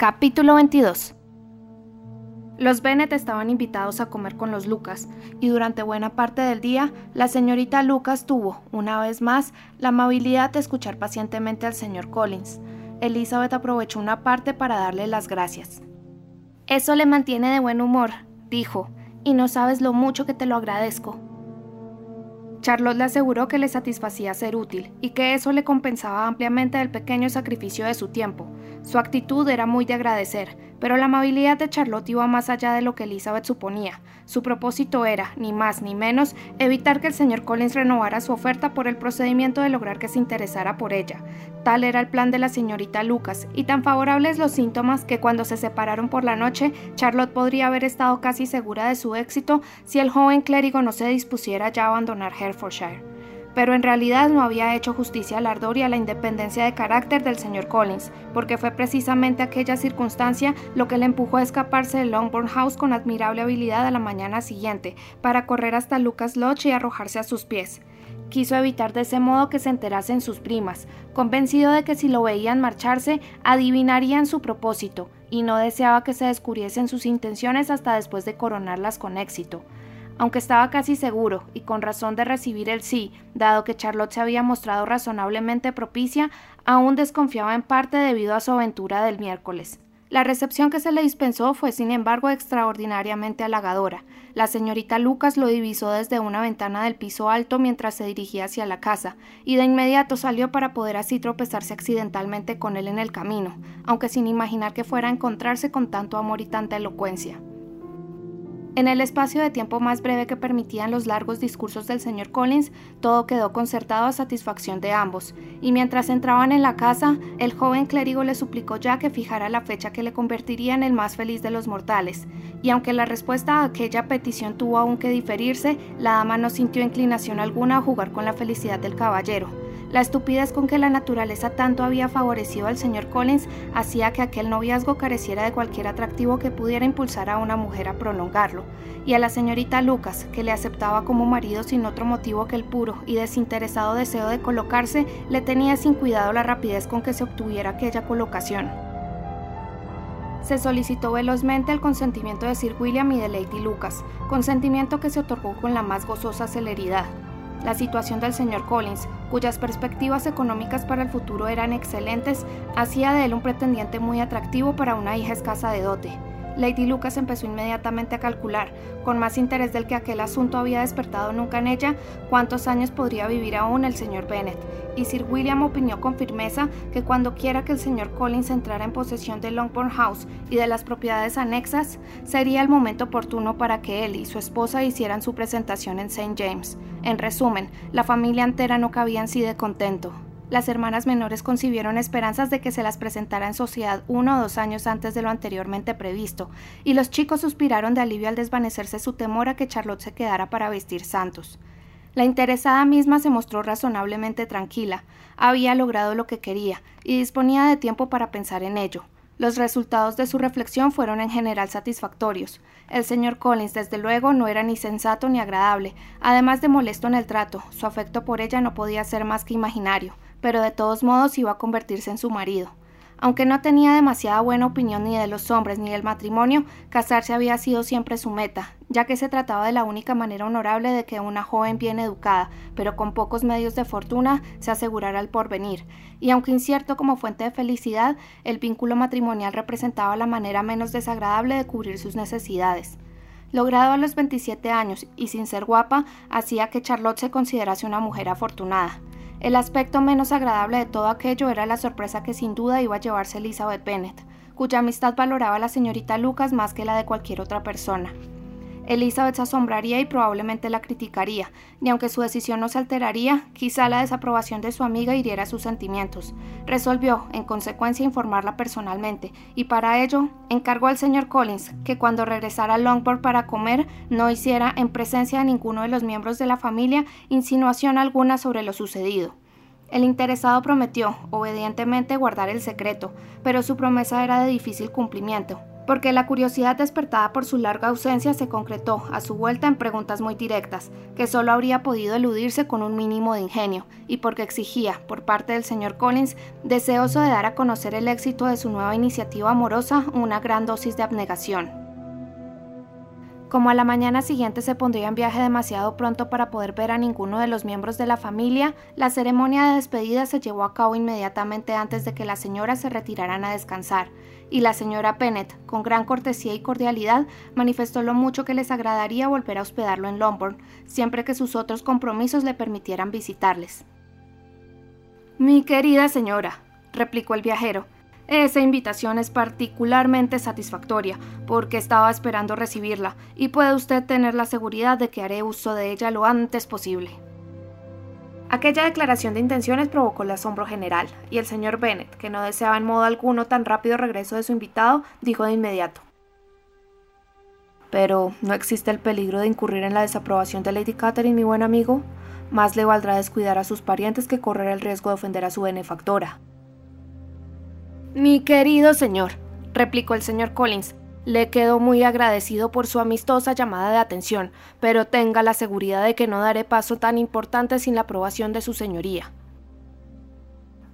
Capítulo 22 Los Bennet estaban invitados a comer con los Lucas, y durante buena parte del día, la señorita Lucas tuvo, una vez más, la amabilidad de escuchar pacientemente al señor Collins. Elizabeth aprovechó una parte para darle las gracias. Eso le mantiene de buen humor, dijo, y no sabes lo mucho que te lo agradezco. Charlotte le aseguró que le satisfacía ser útil y que eso le compensaba ampliamente el pequeño sacrificio de su tiempo. Su actitud era muy de agradecer, pero la amabilidad de Charlotte iba más allá de lo que Elizabeth suponía. Su propósito era, ni más ni menos, evitar que el señor Collins renovara su oferta por el procedimiento de lograr que se interesara por ella. Tal era el plan de la señorita Lucas, y tan favorables los síntomas que cuando se separaron por la noche, Charlotte podría haber estado casi segura de su éxito si el joven clérigo no se dispusiera ya a abandonar Herefordshire pero en realidad no había hecho justicia al ardor y a la independencia de carácter del señor Collins, porque fue precisamente aquella circunstancia lo que le empujó a escaparse de Longbourn House con admirable habilidad a la mañana siguiente, para correr hasta Lucas Lodge y arrojarse a sus pies. Quiso evitar de ese modo que se enterasen sus primas, convencido de que si lo veían marcharse, adivinarían su propósito, y no deseaba que se descubriesen sus intenciones hasta después de coronarlas con éxito aunque estaba casi seguro, y con razón de recibir el sí, dado que Charlotte se había mostrado razonablemente propicia, aún desconfiaba en parte debido a su aventura del miércoles. La recepción que se le dispensó fue sin embargo extraordinariamente halagadora. La señorita Lucas lo divisó desde una ventana del piso alto mientras se dirigía hacia la casa, y de inmediato salió para poder así tropezarse accidentalmente con él en el camino, aunque sin imaginar que fuera a encontrarse con tanto amor y tanta elocuencia. En el espacio de tiempo más breve que permitían los largos discursos del señor Collins, todo quedó concertado a satisfacción de ambos, y mientras entraban en la casa, el joven clérigo le suplicó ya que fijara la fecha que le convertiría en el más feliz de los mortales, y aunque la respuesta a aquella petición tuvo aún que diferirse, la dama no sintió inclinación alguna a jugar con la felicidad del caballero la estupidez con que la naturaleza tanto había favorecido al señor Collins hacía que aquel noviazgo careciera de cualquier atractivo que pudiera impulsar a una mujer a prolongarlo, y a la señorita Lucas, que le aceptaba como marido sin otro motivo que el puro y desinteresado deseo de colocarse, le tenía sin cuidado la rapidez con que se obtuviera aquella colocación. Se solicitó velozmente el consentimiento de Sir William y de Lady Lucas, consentimiento que se otorgó con la más gozosa celeridad. La situación del señor Collins, cuyas perspectivas económicas para el futuro eran excelentes, hacía de él un pretendiente muy atractivo para una hija escasa de dote. Lady Lucas empezó inmediatamente a calcular, con más interés del que aquel asunto había despertado nunca en ella, cuántos años podría vivir aún el señor Bennet, y Sir William opinó con firmeza que cuando quiera que el señor Collins entrara en posesión de Longbourn House y de las propiedades anexas, sería el momento oportuno para que él y su esposa hicieran su presentación en St. James. En resumen, la familia entera no cabía en sí de contento. Las hermanas menores concibieron esperanzas de que se las presentara en sociedad uno o dos años antes de lo anteriormente previsto, y los chicos suspiraron de alivio al desvanecerse su temor a que Charlotte se quedara para vestir santos. La interesada misma se mostró razonablemente tranquila, había logrado lo que quería y disponía de tiempo para pensar en ello. Los resultados de su reflexión fueron en general satisfactorios. El señor Collins, desde luego, no era ni sensato ni agradable, además de molesto en el trato, su afecto por ella no podía ser más que imaginario pero de todos modos iba a convertirse en su marido. Aunque no tenía demasiada buena opinión ni de los hombres ni del matrimonio, casarse había sido siempre su meta, ya que se trataba de la única manera honorable de que una joven bien educada, pero con pocos medios de fortuna, se asegurara el porvenir. Y aunque incierto como fuente de felicidad, el vínculo matrimonial representaba la manera menos desagradable de cubrir sus necesidades. Logrado a los 27 años y sin ser guapa, hacía que Charlotte se considerase una mujer afortunada. El aspecto menos agradable de todo aquello era la sorpresa que sin duda iba a llevarse Elizabeth Bennet, cuya amistad valoraba la señorita Lucas más que la de cualquier otra persona. Elizabeth se asombraría y probablemente la criticaría, y aunque su decisión no se alteraría, quizá la desaprobación de su amiga hiriera sus sentimientos. Resolvió, en consecuencia, informarla personalmente, y para ello encargó al señor Collins que cuando regresara a Longbourn para comer no hiciera, en presencia de ninguno de los miembros de la familia, insinuación alguna sobre lo sucedido. El interesado prometió, obedientemente, guardar el secreto, pero su promesa era de difícil cumplimiento. Porque la curiosidad despertada por su larga ausencia se concretó a su vuelta en preguntas muy directas, que solo habría podido eludirse con un mínimo de ingenio, y porque exigía, por parte del señor Collins, deseoso de dar a conocer el éxito de su nueva iniciativa amorosa, una gran dosis de abnegación. Como a la mañana siguiente se pondría en viaje demasiado pronto para poder ver a ninguno de los miembros de la familia, la ceremonia de despedida se llevó a cabo inmediatamente antes de que las señoras se retiraran a descansar, y la señora Pennett, con gran cortesía y cordialidad, manifestó lo mucho que les agradaría volver a hospedarlo en Longbourn, siempre que sus otros compromisos le permitieran visitarles. Mi querida señora, replicó el viajero, esa invitación es particularmente satisfactoria, porque estaba esperando recibirla, y puede usted tener la seguridad de que haré uso de ella lo antes posible. Aquella declaración de intenciones provocó el asombro general, y el señor Bennet, que no deseaba en modo alguno tan rápido regreso de su invitado, dijo de inmediato. Pero no existe el peligro de incurrir en la desaprobación de Lady Catherine, mi buen amigo. Más le valdrá descuidar a sus parientes que correr el riesgo de ofender a su benefactora. Mi querido señor, replicó el señor Collins, le quedo muy agradecido por su amistosa llamada de atención, pero tenga la seguridad de que no daré paso tan importante sin la aprobación de su señoría.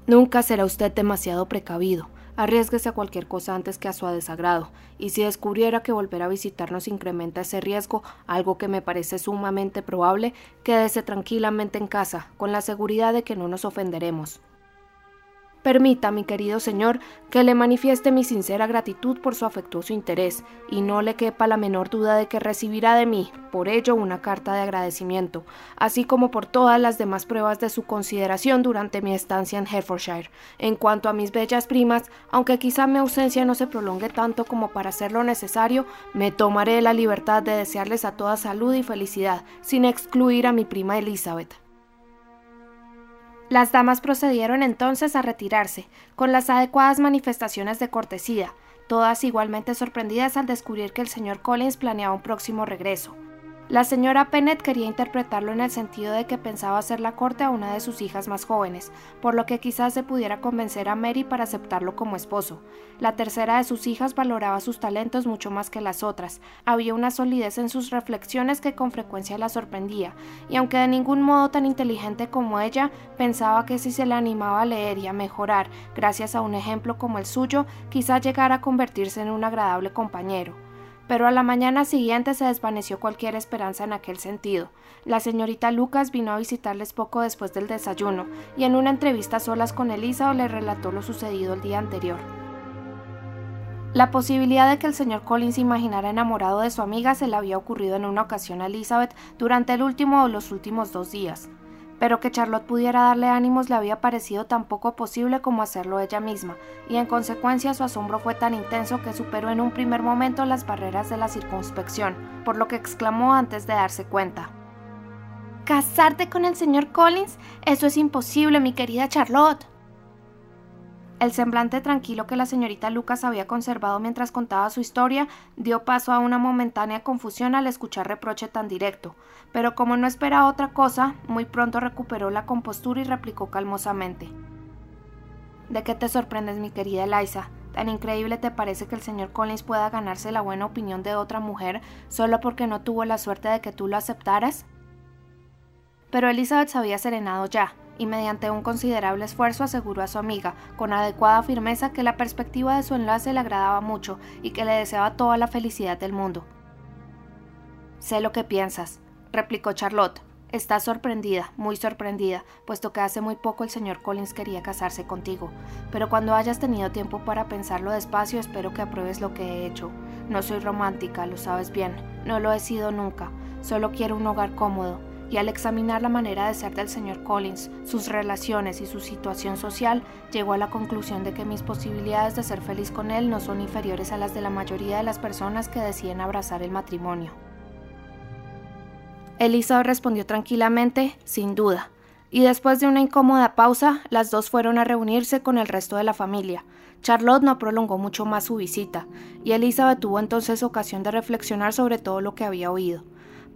Nunca será usted demasiado precavido. Arriesguese a cualquier cosa antes que a su desagrado, y si descubriera que volver a visitarnos incrementa ese riesgo, algo que me parece sumamente probable, quédese tranquilamente en casa, con la seguridad de que no nos ofenderemos. Permita, mi querido señor, que le manifieste mi sincera gratitud por su afectuoso interés, y no le quepa la menor duda de que recibirá de mí, por ello, una carta de agradecimiento, así como por todas las demás pruebas de su consideración durante mi estancia en Herefordshire. En cuanto a mis bellas primas, aunque quizá mi ausencia no se prolongue tanto como para hacer lo necesario, me tomaré la libertad de desearles a todas salud y felicidad, sin excluir a mi prima Elizabeth. Las damas procedieron entonces a retirarse, con las adecuadas manifestaciones de cortesía, todas igualmente sorprendidas al descubrir que el señor Collins planeaba un próximo regreso. La señora Pennett quería interpretarlo en el sentido de que pensaba hacer la corte a una de sus hijas más jóvenes, por lo que quizás se pudiera convencer a Mary para aceptarlo como esposo. La tercera de sus hijas valoraba sus talentos mucho más que las otras. Había una solidez en sus reflexiones que con frecuencia la sorprendía, y aunque de ningún modo tan inteligente como ella, pensaba que si se la animaba a leer y a mejorar gracias a un ejemplo como el suyo, quizás llegara a convertirse en un agradable compañero pero a la mañana siguiente se desvaneció cualquier esperanza en aquel sentido. La señorita Lucas vino a visitarles poco después del desayuno, y en una entrevista solas con Elisa le relató lo sucedido el día anterior. La posibilidad de que el señor Collins imaginara enamorado de su amiga se le había ocurrido en una ocasión a Elizabeth durante el último o los últimos dos días pero que Charlotte pudiera darle ánimos le había parecido tan poco posible como hacerlo ella misma, y en consecuencia su asombro fue tan intenso que superó en un primer momento las barreras de la circunspección, por lo que exclamó antes de darse cuenta. ¿Casarte con el señor Collins? Eso es imposible, mi querida Charlotte. El semblante tranquilo que la señorita Lucas había conservado mientras contaba su historia dio paso a una momentánea confusión al escuchar reproche tan directo, pero como no esperaba otra cosa, muy pronto recuperó la compostura y replicó calmosamente. ¿De qué te sorprendes, mi querida Eliza? ¿Tan increíble te parece que el señor Collins pueda ganarse la buena opinión de otra mujer solo porque no tuvo la suerte de que tú lo aceptaras? Pero Elizabeth se había serenado ya, y mediante un considerable esfuerzo aseguró a su amiga, con adecuada firmeza, que la perspectiva de su enlace le agradaba mucho y que le deseaba toda la felicidad del mundo. Sé lo que piensas, replicó Charlotte. Estás sorprendida, muy sorprendida, puesto que hace muy poco el señor Collins quería casarse contigo. Pero cuando hayas tenido tiempo para pensarlo despacio, espero que apruebes lo que he hecho. No soy romántica, lo sabes bien. No lo he sido nunca. Solo quiero un hogar cómodo y al examinar la manera de ser del señor Collins, sus relaciones y su situación social, llegó a la conclusión de que mis posibilidades de ser feliz con él no son inferiores a las de la mayoría de las personas que deciden abrazar el matrimonio. Elisa respondió tranquilamente, sin duda, y después de una incómoda pausa, las dos fueron a reunirse con el resto de la familia. Charlotte no prolongó mucho más su visita, y Elizabeth tuvo entonces ocasión de reflexionar sobre todo lo que había oído.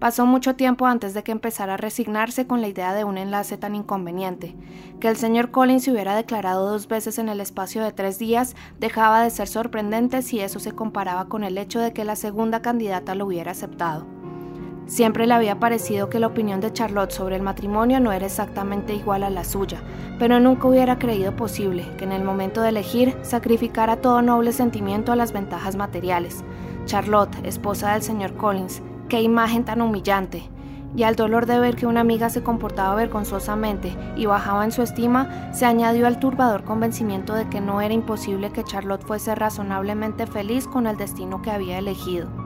Pasó mucho tiempo antes de que empezara a resignarse con la idea de un enlace tan inconveniente. Que el señor Collins se hubiera declarado dos veces en el espacio de tres días dejaba de ser sorprendente si eso se comparaba con el hecho de que la segunda candidata lo hubiera aceptado. Siempre le había parecido que la opinión de Charlotte sobre el matrimonio no era exactamente igual a la suya, pero nunca hubiera creído posible que en el momento de elegir sacrificara todo noble sentimiento a las ventajas materiales. Charlotte, esposa del señor Collins, qué imagen tan humillante. Y al dolor de ver que una amiga se comportaba vergonzosamente y bajaba en su estima, se añadió al turbador convencimiento de que no era imposible que Charlotte fuese razonablemente feliz con el destino que había elegido.